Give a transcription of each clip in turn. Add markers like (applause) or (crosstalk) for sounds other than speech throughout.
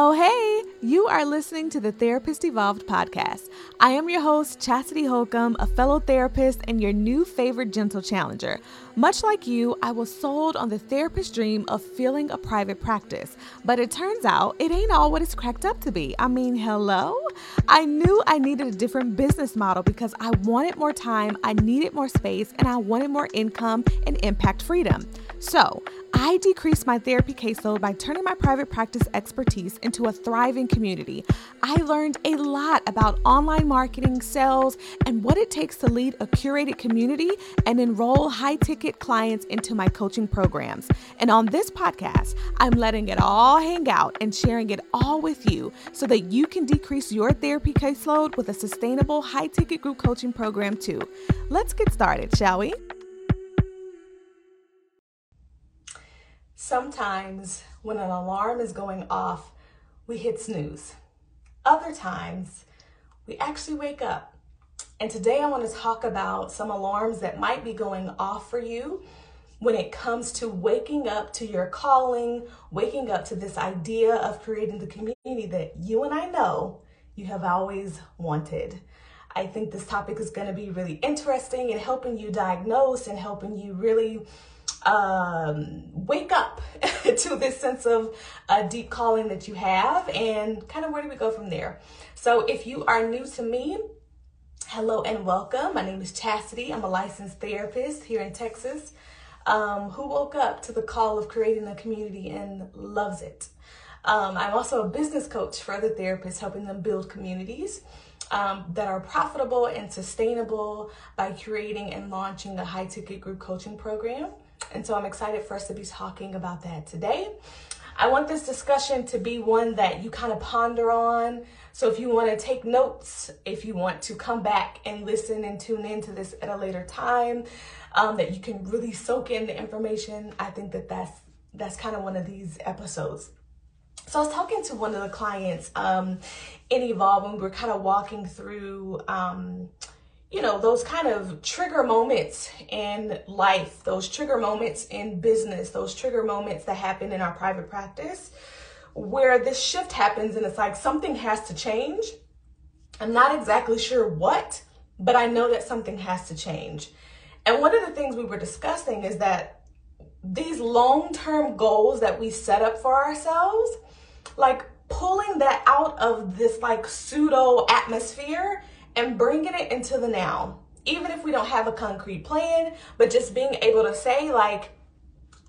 Oh, hey, you are listening to the Therapist Evolved podcast. I am your host, Chastity Holcomb, a fellow therapist and your new favorite gentle challenger. Much like you, I was sold on the therapist dream of feeling a private practice, but it turns out it ain't all what it's cracked up to be. I mean, hello? I knew I needed a different business model because I wanted more time, I needed more space, and I wanted more income and impact freedom. So, I decreased my therapy caseload by turning my private practice expertise into a thriving community. I learned a lot about online marketing, sales, and what it takes to lead a curated community and enroll high ticket clients into my coaching programs. And on this podcast, I'm letting it all hang out and sharing it all with you so that you can decrease your therapy caseload with a sustainable high ticket group coaching program too. Let's get started, shall we? Sometimes when an alarm is going off, we hit snooze. Other times, we actually wake up. And today I want to talk about some alarms that might be going off for you when it comes to waking up to your calling, waking up to this idea of creating the community that you and I know you have always wanted. I think this topic is going to be really interesting in helping you diagnose and helping you really um, wake up (laughs) to this sense of a deep calling that you have and kind of where do we go from there. So if you are new to me, hello and welcome. My name is Chastity. I'm a licensed therapist here in Texas um, who woke up to the call of creating a community and loves it. Um, I'm also a business coach for other therapists, helping them build communities. Um, that are profitable and sustainable by creating and launching a high ticket group coaching program. And so I'm excited for us to be talking about that today. I want this discussion to be one that you kind of ponder on. So if you want to take notes, if you want to come back and listen and tune into this at a later time, um, that you can really soak in the information, I think that that's that's kind of one of these episodes. So I was talking to one of the clients um, in Evolve, and we are kind of walking through. Um, you know, those kind of trigger moments in life, those trigger moments in business, those trigger moments that happen in our private practice, where this shift happens and it's like something has to change. I'm not exactly sure what, but I know that something has to change. And one of the things we were discussing is that these long term goals that we set up for ourselves, like pulling that out of this like pseudo atmosphere and bringing it into the now. Even if we don't have a concrete plan, but just being able to say, like,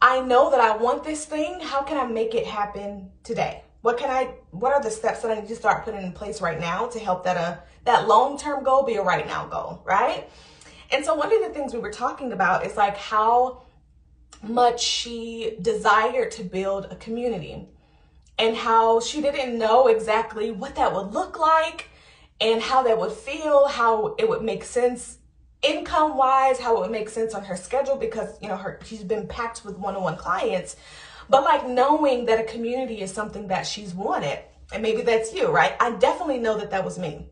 I know that I want this thing. How can I make it happen today? What can I, what are the steps that I need to start putting in place right now to help that, uh, that long-term goal be a right now goal, right? And so one of the things we were talking about is like how much she desired to build a community and how she didn't know exactly what that would look like and how that would feel, how it would make sense income wise, how it would make sense on her schedule because, you know, her she's been packed with one-on-one clients. But like knowing that a community is something that she's wanted, and maybe that's you, right? I definitely know that that was me.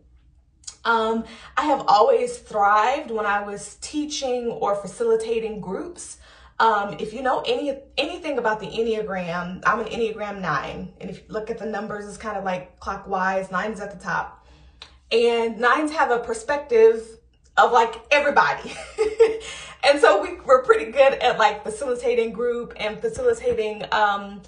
Um, I have always thrived when I was teaching or facilitating groups. Um, if you know any anything about the Enneagram, I'm an Enneagram nine, and if you look at the numbers, it's kind of like clockwise. Nine's at the top and nines have a perspective of like everybody. (laughs) and so we were pretty good at like facilitating group and facilitating um,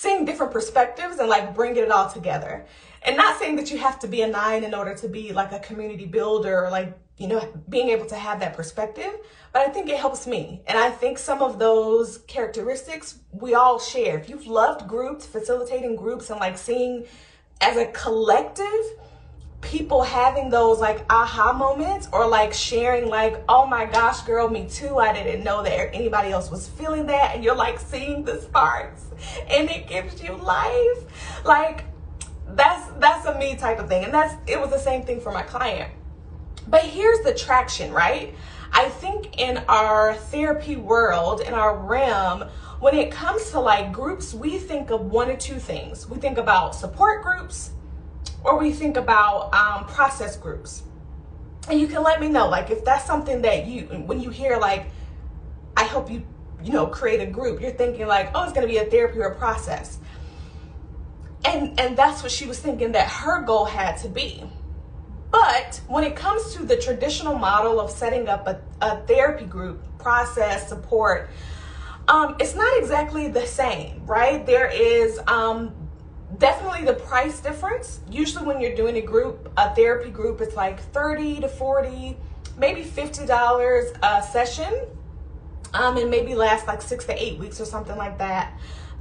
seeing different perspectives and like bringing it all together. And not saying that you have to be a nine in order to be like a community builder or like, you know, being able to have that perspective, but I think it helps me. And I think some of those characteristics we all share. If you've loved groups, facilitating groups and like seeing as a collective, people having those like aha moments or like sharing like oh my gosh girl me too i didn't know that anybody else was feeling that and you're like seeing the sparks and it gives you life. Like that's that's a me type of thing and that's it was the same thing for my client. But here's the traction right? I think in our therapy world in our realm when it comes to like groups we think of one or two things. We think about support groups or we think about um, process groups. And you can let me know, like, if that's something that you, when you hear, like, I hope you, you know, create a group, you're thinking, like, oh, it's going to be a therapy or a process. and and that's what she was thinking that her goal had to be. But when it comes to the traditional model of setting up a, a therapy group, process, support, um, it's not exactly the same, right? There is um, definitely the price difference. Usually, when you're doing a group, a therapy group, it's like 30 to 40, maybe $50 a session, um, and maybe last like six to eight weeks or something like that.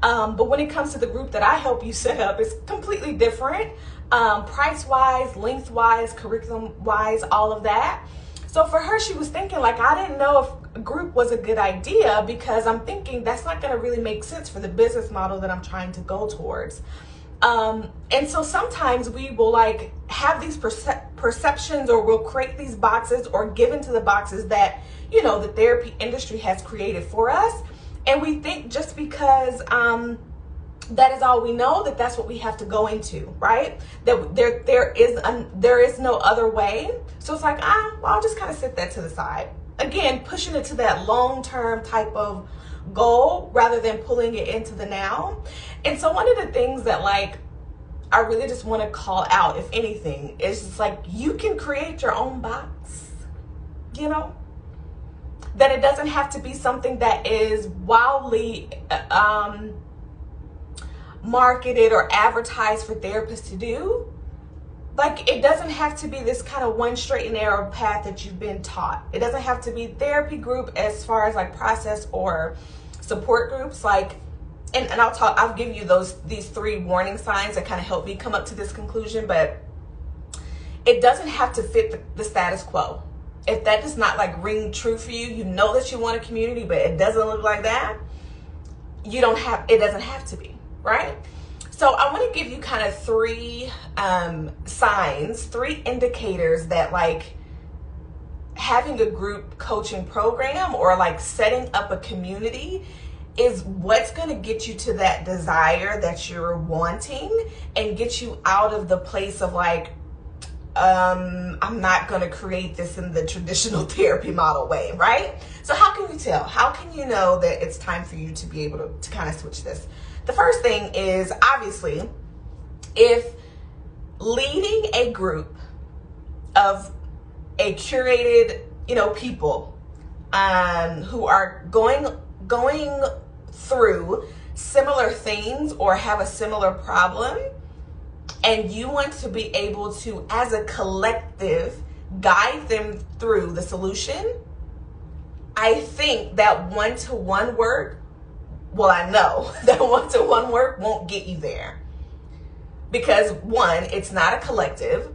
Um, but when it comes to the group that I help you (laughs) set up, it's completely different. Um, price wise, length wise, curriculum wise, all of that. So for her, she was thinking, like, I didn't know if a group was a good idea because I'm thinking that's not going to really make sense for the business model that I'm trying to go towards. Um, and so sometimes we will like have these perce- perceptions or we'll create these boxes or give into the boxes that, you know, the therapy industry has created for us. And we think just because um, that is all we know that that's what we have to go into right? That there there is a, there is no other way. So it's like ah well i'll just kind of sit that to the side. Again pushing it to that long term type of goal rather than pulling it into the now and so one of the things that like i really just want to call out if anything is just like you can create your own box you know that it doesn't have to be something that is wildly um, marketed or advertised for therapists to do. Like, it doesn't have to be this kind of one straight and narrow path that you've been taught. It doesn't have to be therapy group as far as like process or support groups. Like, and, and I'll talk, I'll give you those, these three warning signs that kind of help me come up to this conclusion, but it doesn't have to fit the, the status quo if that does not like ring true for you, you know that you want a community, but it doesn't look like that, you don't have, it doesn't have to be, right? So I want to give you kind of three um, signs, three indicators that like having a group coaching program or like setting up a community is what's going to get you to that desire that you're wanting and get you out of the place of like um, I'm not going to create this in the traditional (laughs) therapy model way, right? So, how can you tell? How can you know that it's time for you to be able to, to kind of switch this? The first thing is obviously if leading a group of a curated, you know, people um, who are going going through similar things or have a similar problem and you want to be able to, as a collective, guide them through the solution, I think that one to one work, well, I know (laughs) that one to one work won't get you there. Because one, it's not a collective,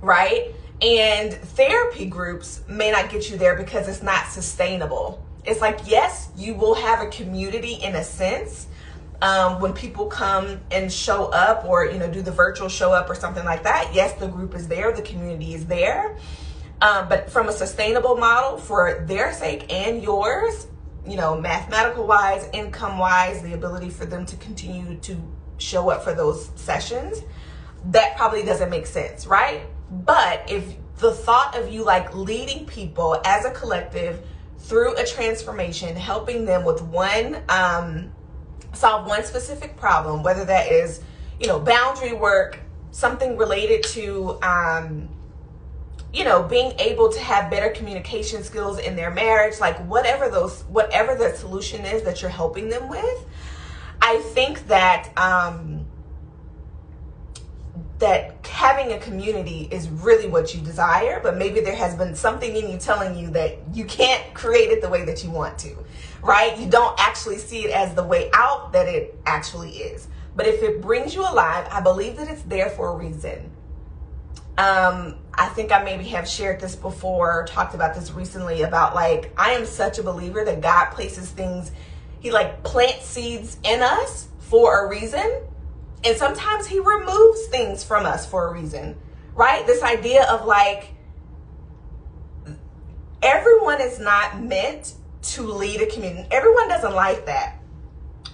right? And therapy groups may not get you there because it's not sustainable. It's like, yes, you will have a community in a sense, um, when people come and show up or you know do the virtual show up or something like that yes the group is there the community is there um, but from a sustainable model for their sake and yours you know mathematical wise income wise the ability for them to continue to show up for those sessions that probably doesn't make sense right? But if the thought of you like leading people as a collective through a transformation helping them with one um, solve one specific problem, whether that is, you know, boundary work, something related to, um, you know, being able to have better communication skills in their marriage, like whatever those, whatever the solution is that you're helping them with. I think that, um, that having a community is really what you desire, but maybe there has been something in you telling you that you can't create it the way that you want to right? You don't actually see it as the way out that it actually is. But if it brings you alive, I believe that it's there for a reason. Um, I think I maybe have shared this before, talked about this recently about like, I am such a believer that God places things, He like plants seeds in us for a reason. And sometimes He removes things from us for a reason, right? This idea of like, everyone is not meant to lead a community. Everyone doesn't like that.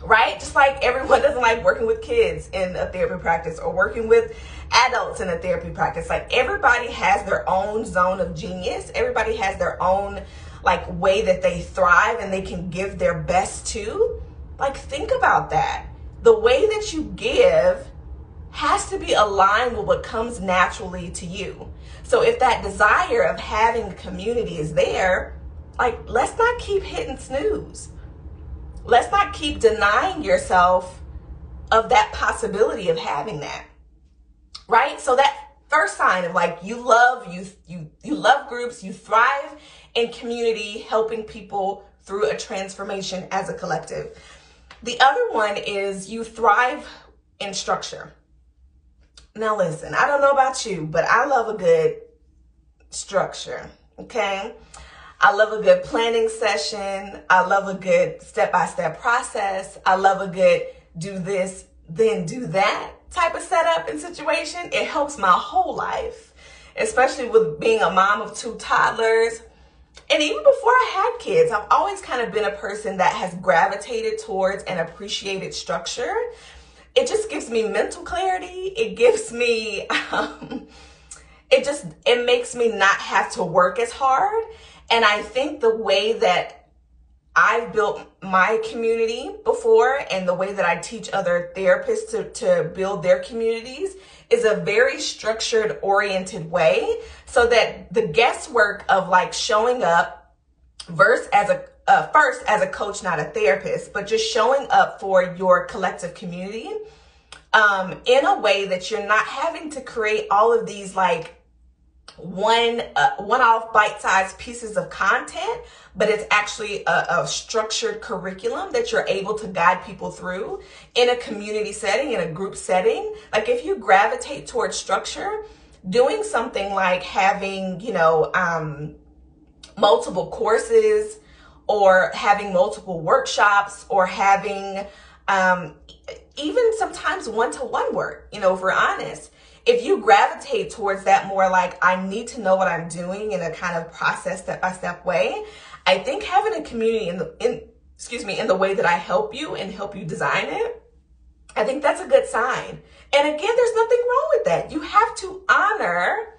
Right? Just like everyone (laughs) doesn't like working with kids in a therapy practice or working with adults in a therapy practice. Like everybody has their own zone of genius. Everybody has their own like way that they thrive and they can give their best to. Like think about that. the way that you give has to be aligned with what comes naturally to you. So if that desire of having community is there, like let's not keep hitting snooze. Let's not keep denying yourself of that possibility of having that. Right? So that first sign of like you love you you you love groups, you thrive in community, helping people through a transformation as a collective. The other one is you thrive in structure. Now listen, I don't know about you, but I love a good structure, okay? I love a good planning session. I love a good step-by-step process. I love a good do this, then do that type of setup and situation. It helps my whole life, especially with being a mom of two toddlers. And even before I had kids, I've always kind of been a person that has gravitated towards and appreciated structure. It just gives me mental clarity. It gives me, (laughs) um, it just, it makes me not have to work as hard. And I think the way that I've built my community before and the way that I teach other therapists to, to build their communities is a very structured oriented way so that the guesswork of like showing up verse as a uh, first as a coach not a therapist but just showing up for your collective community um, in a way that you're not having to create all of these like one uh, one-off bite-sized pieces of content but it's actually a, a, structured curriculum that you're able to guide people through in a community setting in a group setting. Like if you gravitate towards structure doing something like having you know um, multiple courses or having multiple workshops or having um, even sometimes one-to-one work you know if we're honest if you gravitate towards that more like I need to know what I'm doing in a kind of process step by step way, I think having a community in the in excuse me in the way that I help you and help you design it, I think that's a good sign. And again, there's nothing wrong with that. You have to honor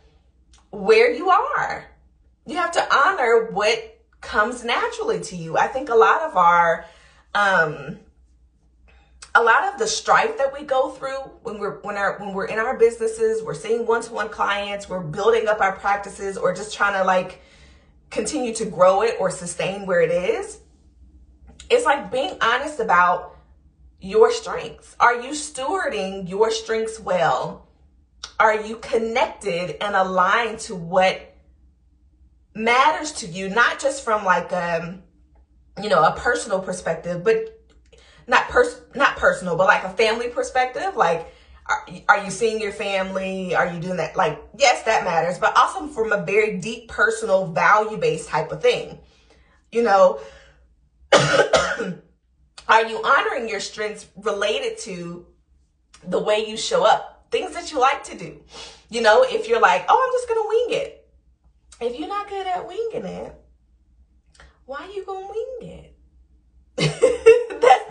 where you are. You have to honor what comes naturally to you. I think a lot of our um a lot of the strife that we go through when we're when our when we're in our businesses, we're seeing one-to-one clients, we're building up our practices or just trying to like continue to grow it or sustain where it is. It's like being honest about your strengths. Are you stewarding your strengths well? Are you connected and aligned to what matters to you, not just from like um you know, a personal perspective, but not pers not personal, but like a family perspective, like are, are you seeing your family? Are you doing that? Like, yes, that matters, but also from a very deep personal value based type of thing. You know, (coughs) are you honoring your strengths related to the way you show up? Things that you like to do. You know, if you're like, oh, I'm just going to wing it. If you're not good at winging it, why are you going to wing it? (laughs)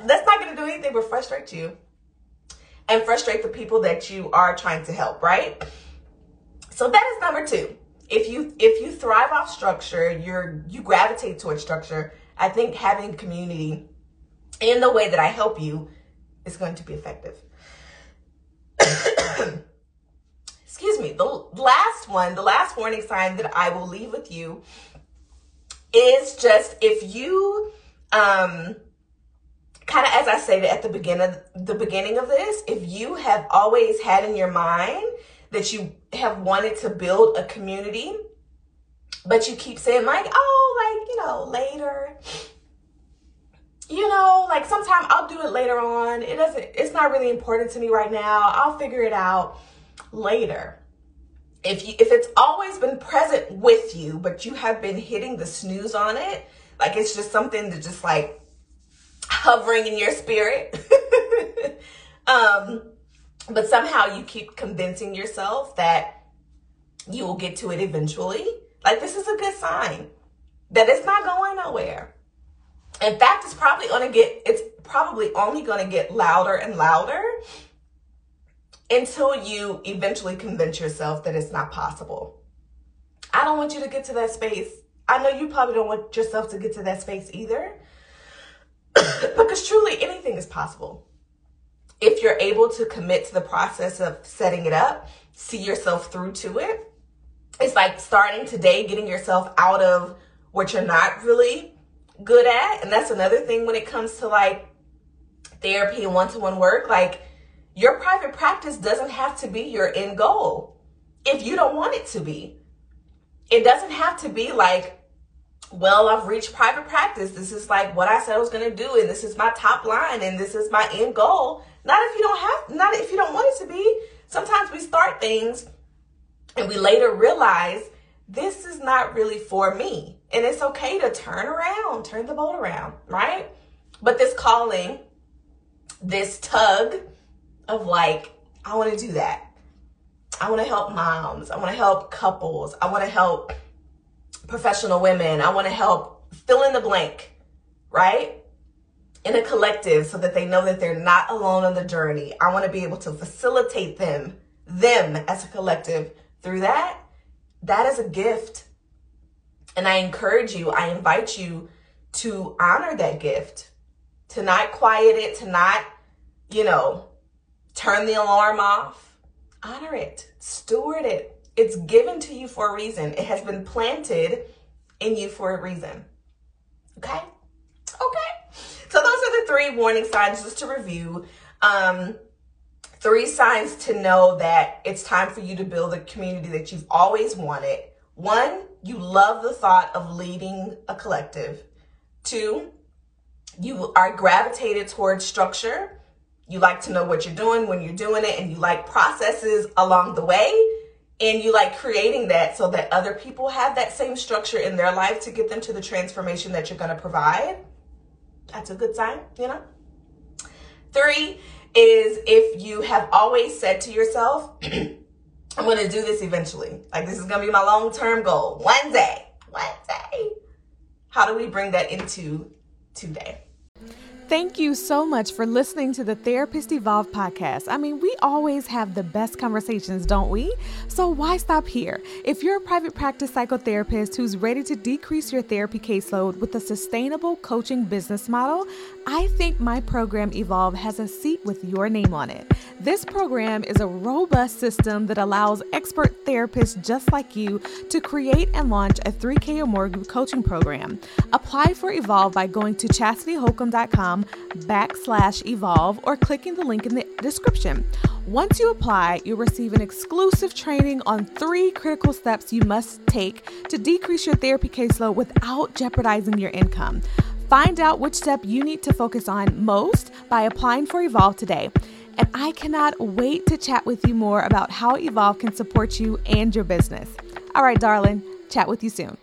that's not going to do anything but frustrate you and frustrate the people that you are trying to help, right? So that is number two. If you if you thrive off structure, you're you gravitate towards structure. I think having community in the way that I help you is going to be effective. (coughs) Excuse me. The last one, the last warning sign that I will leave with you is just if you um kind of as I said at the beginning the beginning of this, if you have always had in your mind that you have wanted to build a community, but you keep saying like, oh, like, you know, later. You know, like sometime I'll do it later on. It doesn't it's not really important to me right now. I'll figure it out later. If you if it's always been present with you, but you have been hitting the snooze on it, like it's just something that just like hovering in your spirit. (laughs) um, but somehow you keep convincing yourself that you will get to it eventually. Like this is a good sign that it's not going nowhere. In fact, it's probably going to get, it's probably only going to get louder and louder until you eventually convince yourself that it's not possible. I don't want you to get to that space. I know you probably don't want yourself to get to that space either. (coughs) because truly anything is possible. if you're able to commit to the process of setting it up, see yourself through to it. It's like starting today, getting yourself out of what you're not really good at. And that's another thing when it comes to like therapy and one to one work. Like, your private practice doesn't have to be your end goal if you don't want it to be. It doesn't have to be like, well, I've reached private practice. This is like what I said I was going to do, and this is my top line, and this is my end goal. Not if you don't have, not if you don't want it to be. Sometimes we start things and we later realize this is not really for me. And it's okay to turn around, turn the boat around, right? But this calling, this tug of like, I want to do that. I want to help moms. I want to help couples. I want to help professional women. I want to help fill in the blank, right? In a collective so that they know that they're not alone on the journey. I want to be able to facilitate them, them as a collective through that. That is a gift. And I encourage you, I invite you to honor that gift, to not quiet it, to not, you know, turn the alarm off. Honor it, steward it. It's given to you for a reason. It has been planted in you for a reason. Okay? Okay. So those are the three warning signs just to review. Um, three signs to know that it's time for you to build a community that you've always wanted. One, you love the thought of leading a collective. Two, you are gravitated towards structure. You like to know what you're doing when you're doing it, and you like processes along the way. And you like creating that so that other people have that same structure in their life to get them to the transformation that you're going to provide. That's a good sign, you know? Three is if you have always said to yourself, (clears throat) I'm going to do this eventually. Like, this is going to be my long term goal. One day, one day. How do we bring that into today? Thank you so much for listening to the Therapist Evolve podcast. I mean, we always have the best conversations, don't we? So why stop here? If you're a private practice psychotherapist who's ready to decrease your therapy caseload with a sustainable coaching business model, I think my program Evolve has a seat with your name on it. This program is a robust system that allows expert therapists just like you to create and launch a 3K or more group coaching program. Apply for Evolve by going to chastityholcomb.com backslash evolve or clicking the link in the description. Once you apply, you'll receive an exclusive training on three critical steps you must take to decrease your therapy caseload without jeopardizing your income. Find out which step you need to focus on most by applying for Evolve today. And I cannot wait to chat with you more about how Evolve can support you and your business. All right, darling, chat with you soon.